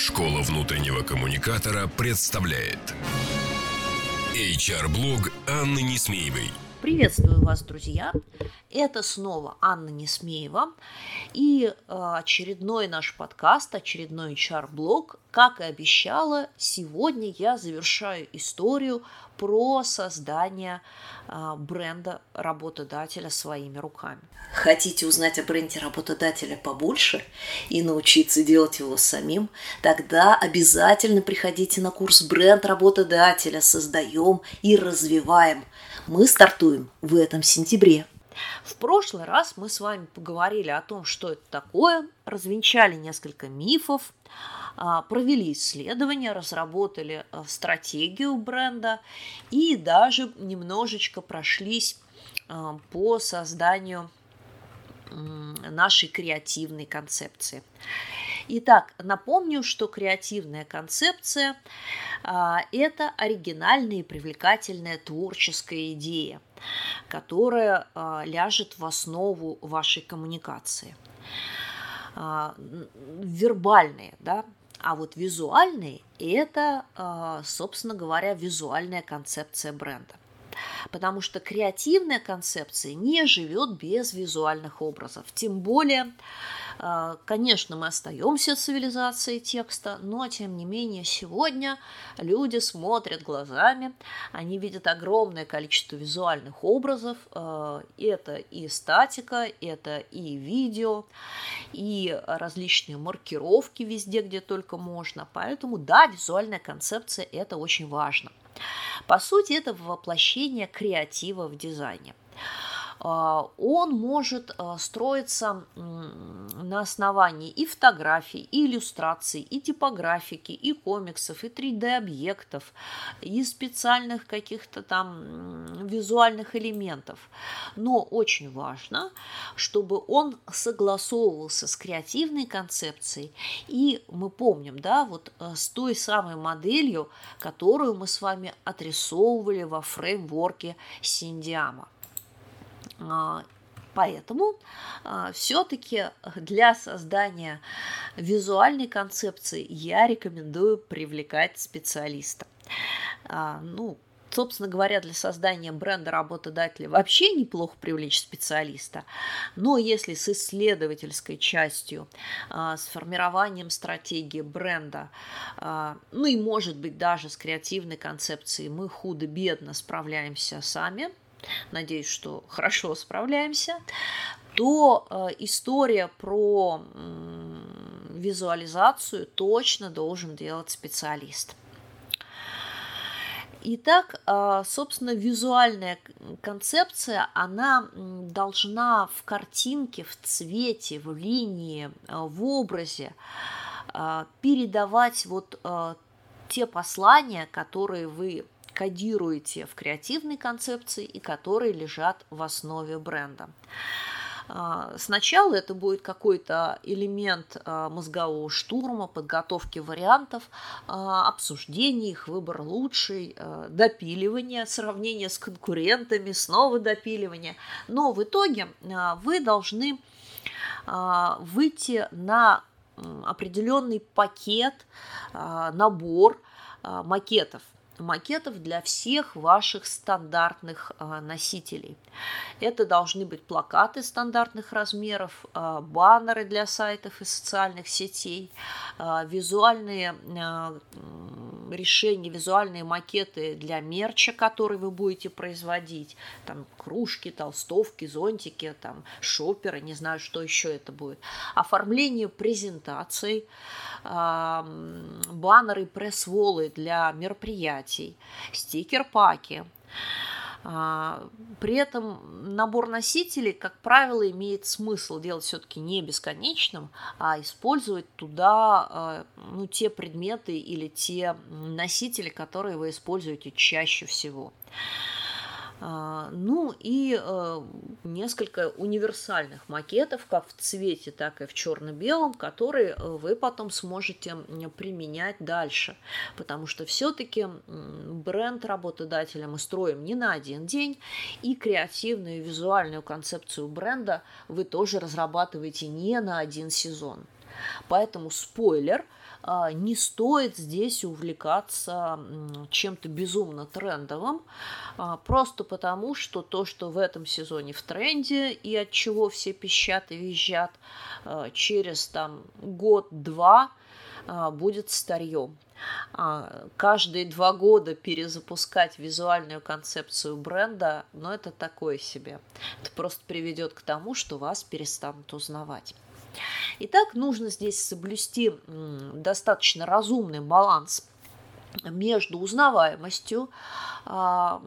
Школа внутреннего коммуникатора представляет HR-блог Анны Несмеевой. Приветствую вас, друзья! Это снова Анна Несмеева и э, очередной наш подкаст, очередной HR-блог. Как и обещала, сегодня я завершаю историю про создание э, бренда работодателя своими руками. Хотите узнать о бренде работодателя побольше и научиться делать его самим? Тогда обязательно приходите на курс «Бренд работодателя. Создаем и развиваем». Мы стартуем в этом сентябре. В прошлый раз мы с вами поговорили о том, что это такое, развенчали несколько мифов, а, провели исследования, разработали а, стратегию бренда и даже немножечко прошлись а, по созданию нашей креативной концепции. Итак, напомню, что креативная концепция а, – это оригинальная и привлекательная творческая идея, которая а, ляжет в основу вашей коммуникации. А, вербальные, да, а вот визуальные – это, собственно говоря, визуальная концепция бренда. Потому что креативная концепция не живет без визуальных образов. Тем более а, конечно, мы остаемся цивилизацией текста, но тем не менее сегодня люди смотрят глазами, они видят огромное количество визуальных образов. А, это и статика, это и видео, и различные маркировки везде, где только можно. Поэтому да, визуальная концепция – это очень важно. По сути, это воплощение креатива в дизайне. А, он может а, строиться на основании и фотографий, и иллюстраций, и типографики, и комиксов, и 3D-объектов, и специальных каких-то там визуальных элементов. Но очень важно, чтобы он согласовывался с креативной концепцией. И мы помним, да, вот э, с той самой моделью, которую мы с вами отрисовывали во фреймворке Синдиама. А, поэтому а, все-таки для создания визуальной концепции я рекомендую привлекать специалиста. А, ну, собственно говоря, для создания бренда работодателя вообще неплохо привлечь специалиста. Но если с исследовательской частью, с формированием стратегии бренда, ну и, может быть, даже с креативной концепцией мы худо-бедно справляемся сами – надеюсь, что хорошо справляемся, то э, история про визуализацию точно должен делать специалист. Итак, э, собственно, визуальная концепция, она должна в картинке, в цвете, в линии, э, в образе передавать вот те послания, которые вы кодируете в креативной концепции и которые лежат в основе бренда. А, сначала это будет какой-то элемент а, мозгового штурма, подготовки вариантов, а, обсуждения их, выбор лучший, допиливание, сравнение с конкурентами, снова допиливание. Но в итоге вы должны выйти на определенный пакет, набор макетов – макетов для всех ваших стандартных а, носителей. Это должны быть плакаты стандартных размеров, а, баннеры для сайтов и социальных сетей, а, визуальные решения, визуальные макеты для мерча, который вы будете производить, там кружки, толстовки, зонтики, там шоперы, не знаю, что еще это будет, оформление презентаций, баннеры, пресс-волы для мероприятий, стикер-паки. А, при этом набор носителей, как правило, имеет смысл делать все-таки не бесконечным, а использовать туда а, ну, те предметы или те носители, которые вы используете чаще всего. А, ну и э, несколько универсальных макетов, как в цвете, так и в черно-белом, которые э, вы потом сможете применять дальше. Потому что все-таки бренд работодателя мы строим не на один день, и креативную визуальную концепцию бренда вы тоже разрабатываете не на один сезон. Поэтому спойлер – не стоит здесь увлекаться чем-то безумно трендовым, а, просто потому, что то, что в этом сезоне в тренде и от чего все пищат и визжат, а, через там год-два будет старьем. Каждые два года перезапускать визуальную концепцию бренда, но ну, это такое себе. Это просто приведет к тому, что вас перестанут узнавать. Итак, нужно здесь соблюсти достаточно разумный баланс между узнаваемостью, а,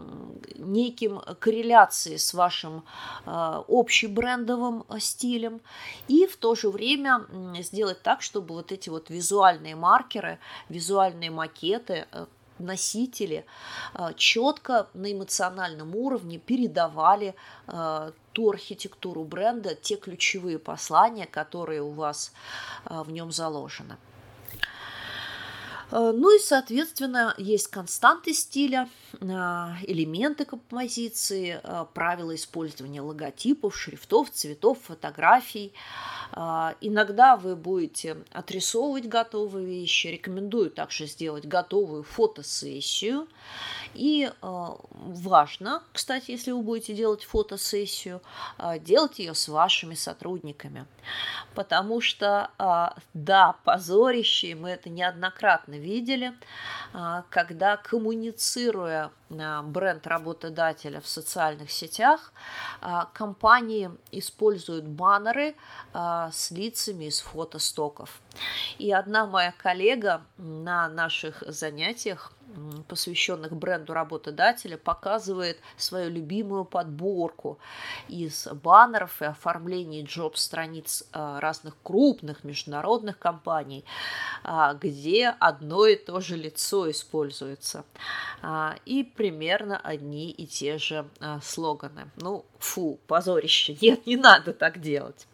неким корреляцией с вашим а, общебрендовым стилем и в то же время сделать так, чтобы вот эти вот визуальные маркеры, визуальные макеты э, носители а, четко на эмоциональном уровне передавали ту архитектуру бренда, те ключевые послания, которые у вас а, в нем заложены. Ну и, соответственно, есть константы стиля, элементы композиции, правила использования логотипов, шрифтов, цветов, фотографий – а, иногда вы будете отрисовывать готовые вещи. Рекомендую также сделать готовую фотосессию. И а, важно, кстати, если вы будете делать фотосессию, а, делать ее с вашими сотрудниками. Потому что, да, позорище, мы это неоднократно видели, когда коммуницируя бренд работодателя в социальных сетях, компании используют баннеры с лицами из фотостоков. И одна моя коллега на наших занятиях посвященных бренду работодателя, показывает свою любимую подборку из баннеров и оформлений джоб-страниц а, разных крупных международных компаний, а, где одно и то же лицо используется. А, и примерно одни и те же слоганы. Ну, фу, позорище. Нет, не надо так делать.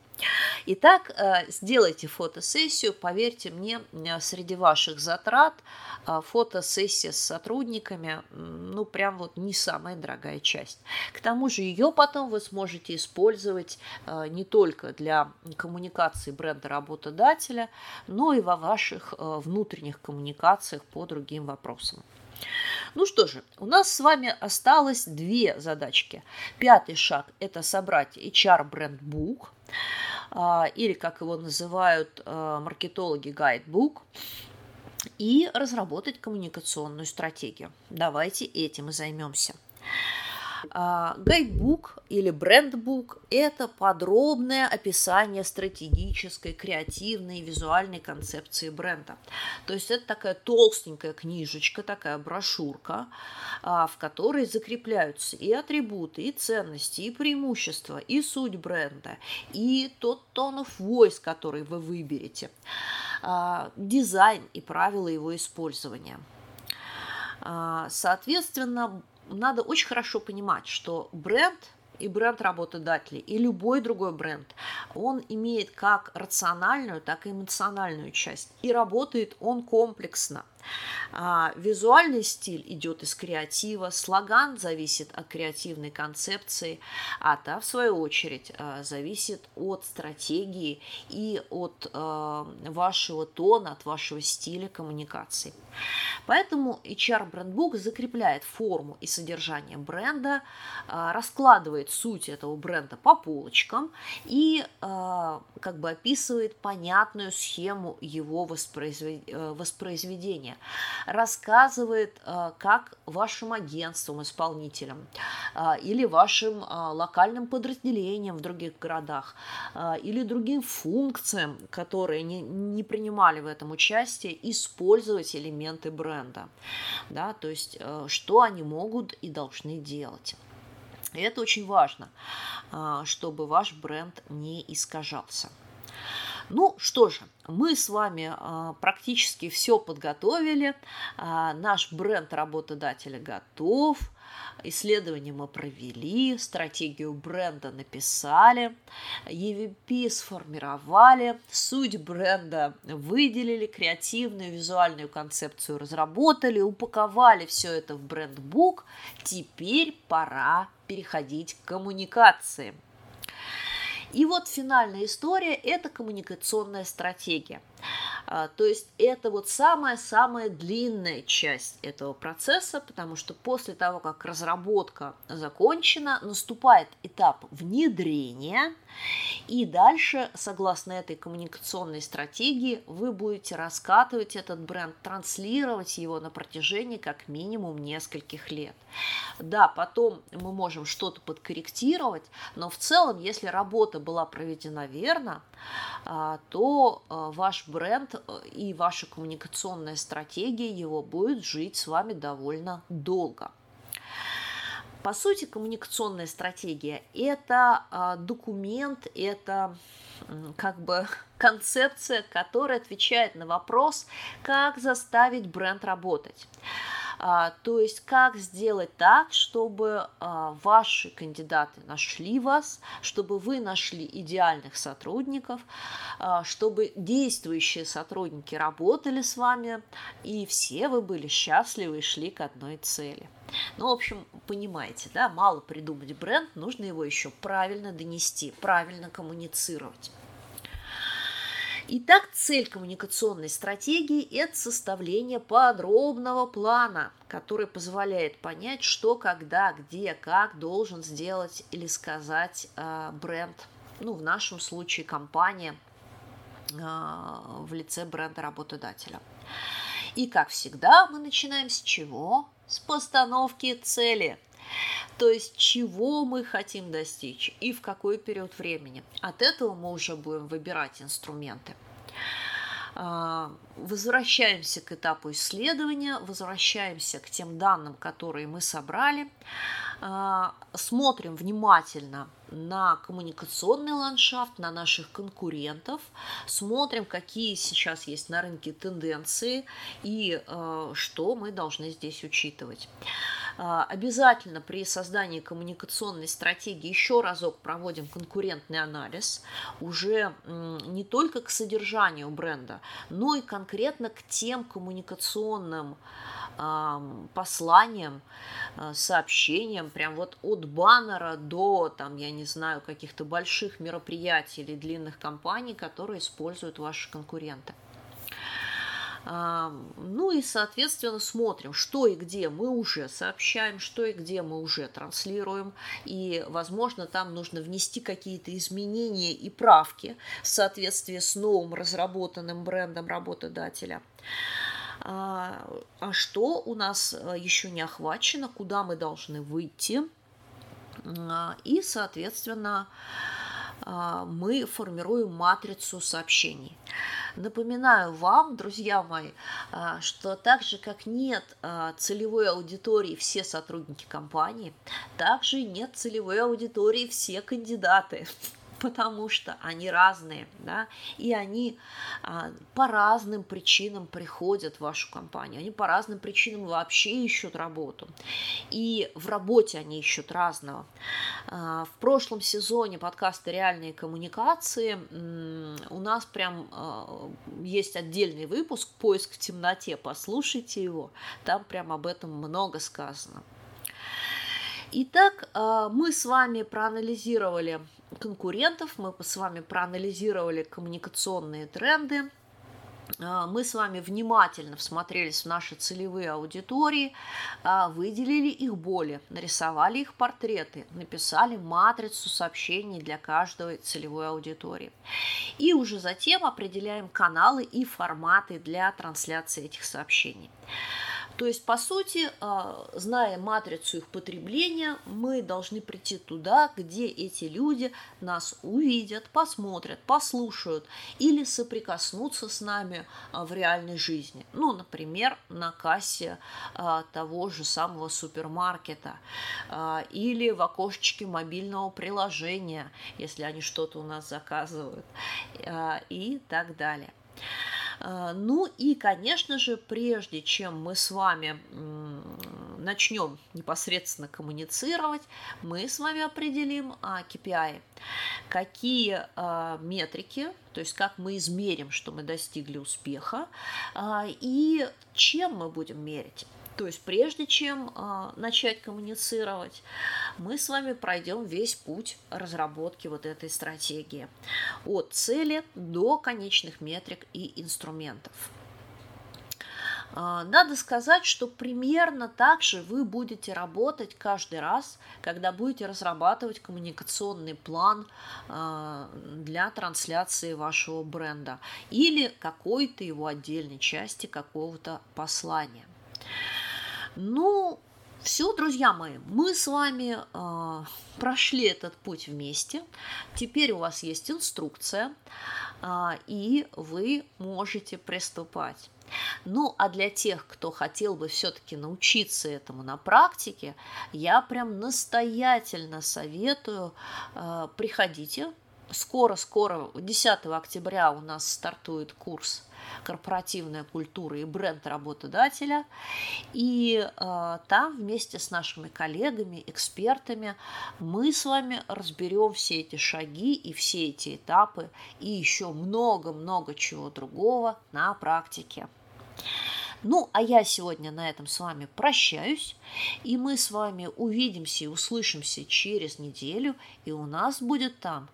Итак, э, сделайте фотосессию. Поверьте мне, э, среди ваших затрат э, фотосессия с сотрудниками, ну, прям вот не самая дорогая часть. К тому же ее потом вы сможете использовать не только для коммуникации бренда работодателя, но и во ваших внутренних коммуникациях по другим вопросам. Ну что же, у нас с вами осталось две задачки. Пятый шаг – это собрать HR-бренд-бук. А, или, как его называют а, маркетологи, гайдбук, и разработать коммуникационную стратегию. Давайте этим и займемся. А, гайдбук или брендбук – это подробное описание стратегической, креативной визуальной концепции бренда. То есть это такая толстенькая книжечка, такая брошюрка, а, в которой закрепляются и атрибуты, и ценности, и преимущества, и суть бренда, и тот тон of voice, который вы выберете, а, дизайн и правила его использования. Соответственно, надо очень хорошо понимать, что бренд и бренд работодателей, и любой другой бренд, он имеет как рациональную, так и эмоциональную часть. И работает он комплексно. А, визуальный стиль идет из креатива, слоган зависит от креативной концепции, а та, в свою очередь, а, зависит от стратегии и от а, вашего тона, от вашего стиля коммуникации. Поэтому HR Brandbook закрепляет форму и содержание бренда, раскладывает суть этого бренда по полочкам и как бы описывает понятную схему его э, воспроизведения рассказывает, э, как вашим агентствам, исполнителям э, или вашим э, локальным подразделениям в других городах или другим функциям, которые не, не принимали в этом участие, использовать элементы бренда. Да, то есть, что они могут и должны делать. И это очень важно, чтобы ваш бренд не искажался. Ну что же, мы с вами а, практически все подготовили. А, наш бренд работодателя готов. Исследование мы провели, стратегию бренда написали, EVP сформировали, суть бренда выделили, креативную визуальную концепцию разработали, упаковали все это в брендбук. Теперь пора переходить к коммуникации. И вот финальная история – это коммуникационная стратегия. А, то есть это вот самая-самая длинная часть этого процесса, потому что после того, как разработка закончена, наступает этап внедрения, и дальше, согласно этой коммуникационной стратегии, вы будете раскатывать этот бренд, транслировать его на протяжении как минимум нескольких лет. Да, потом мы можем что-то подкорректировать, но в целом, если работа была проведена верно, а, то а, ваш бренд и ваша коммуникационная стратегия его будет жить с вами довольно долго. По сути, коммуникационная стратегия – это а, документ, это как бы концепция, которая отвечает на вопрос, как заставить бренд работать. А, то есть как сделать так, чтобы а, ваши кандидаты нашли вас, чтобы вы нашли идеальных сотрудников, а, чтобы действующие сотрудники работали с вами, и все вы были счастливы и шли к одной цели. Ну, в общем, понимаете, да, мало придумать бренд, нужно его еще правильно донести, правильно коммуницировать. Итак, цель коммуникационной стратегии – это составление подробного плана, который позволяет понять, что, когда, где, как должен сделать или сказать э, бренд, ну, в нашем случае компания э, в лице бренда работодателя. И, как всегда, мы начинаем с чего? С постановки цели – то есть чего мы хотим достичь и в какой период времени. От этого мы уже будем выбирать инструменты. А, возвращаемся к этапу исследования, возвращаемся к тем данным, которые мы собрали, а, смотрим внимательно на коммуникационный ландшафт, на наших конкурентов, смотрим, какие сейчас есть на рынке тенденции и а, что мы должны здесь учитывать. А, обязательно при создании коммуникационной стратегии еще разок проводим конкурентный анализ уже не только к содержанию бренда, но и конкретно к тем коммуникационным посланиям, а, сообщениям, прям вот от баннера до, там, я не знаю, каких-то больших мероприятий или длинных кампаний, которые используют ваши конкуренты. Ну и, соответственно, смотрим, что и где мы уже сообщаем, что и где мы уже транслируем. И, возможно, там нужно внести какие-то изменения и правки в соответствии с новым разработанным брендом работодателя. А, а что у нас э, еще не охвачено, куда мы должны выйти. А, и, соответственно, мы формируем матрицу сообщений. Напоминаю вам, друзья мои, а, что так же, как нет а, целевой аудитории все сотрудники компании, также нет целевой аудитории все кандидаты потому что они разные, да, и они а, по разным причинам приходят в вашу компанию, они по разным причинам вообще ищут работу, и в работе они ищут разного. А, в прошлом сезоне подкаста «Реальные коммуникации» у нас прям а, есть отдельный выпуск «Поиск в темноте», послушайте его, там прям об этом много сказано. Итак, а, мы с вами проанализировали конкурентов, мы с вами проанализировали коммуникационные тренды, а, мы с вами внимательно всмотрелись в наши целевые аудитории, а, выделили их боли, нарисовали их портреты, написали матрицу сообщений для каждой целевой аудитории. И уже затем определяем каналы и форматы для трансляции этих сообщений. То есть, по сути, а, зная матрицу их потребления, мы должны прийти туда, где эти люди нас увидят, посмотрят, послушают или соприкоснутся с нами а, в реальной жизни. Ну, например, на кассе а, того же самого супермаркета или в окошечке мобильного приложения, если они что-то у нас заказывают и так далее. А, ну и, конечно же, прежде чем мы с вами начнем непосредственно коммуницировать, мы с вами определим KPI. Какие а, метрики, то есть как мы измерим, что мы достигли успеха, а, и чем мы будем мерить. То есть прежде чем э, начать коммуницировать, мы с вами пройдем весь путь разработки вот этой стратегии от цели до конечных метрик и инструментов. А, надо сказать, что примерно так же вы будете работать каждый раз, когда будете разрабатывать коммуникационный план а, для трансляции вашего бренда или какой-то его отдельной части какого-то послания. Ну, все, друзья мои, мы с вами э, прошли этот путь вместе. Теперь у вас есть инструкция, э, и вы можете приступать. Ну, а для тех, кто хотел бы все-таки научиться этому на практике, я прям настоятельно советую, э, приходите. Скоро-скоро, 10 октября у нас стартует курс корпоративная культура и бренд работодателя. И э, там вместе с нашими коллегами, экспертами мы с вами разберем все эти шаги и все эти этапы и еще много-много чего другого на практике. Ну, а я сегодня на этом с вами прощаюсь, и мы с вами увидимся и услышимся через неделю, и у нас будет там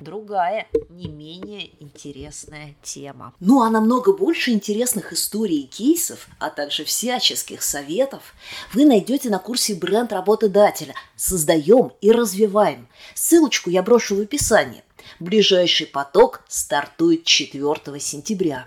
другая, не менее интересная тема. Ну а намного больше интересных историй и кейсов, а также всяческих советов вы найдете на курсе «Бренд работодателя. Создаем и развиваем». Ссылочку я брошу в описании. Ближайший поток стартует 4 сентября.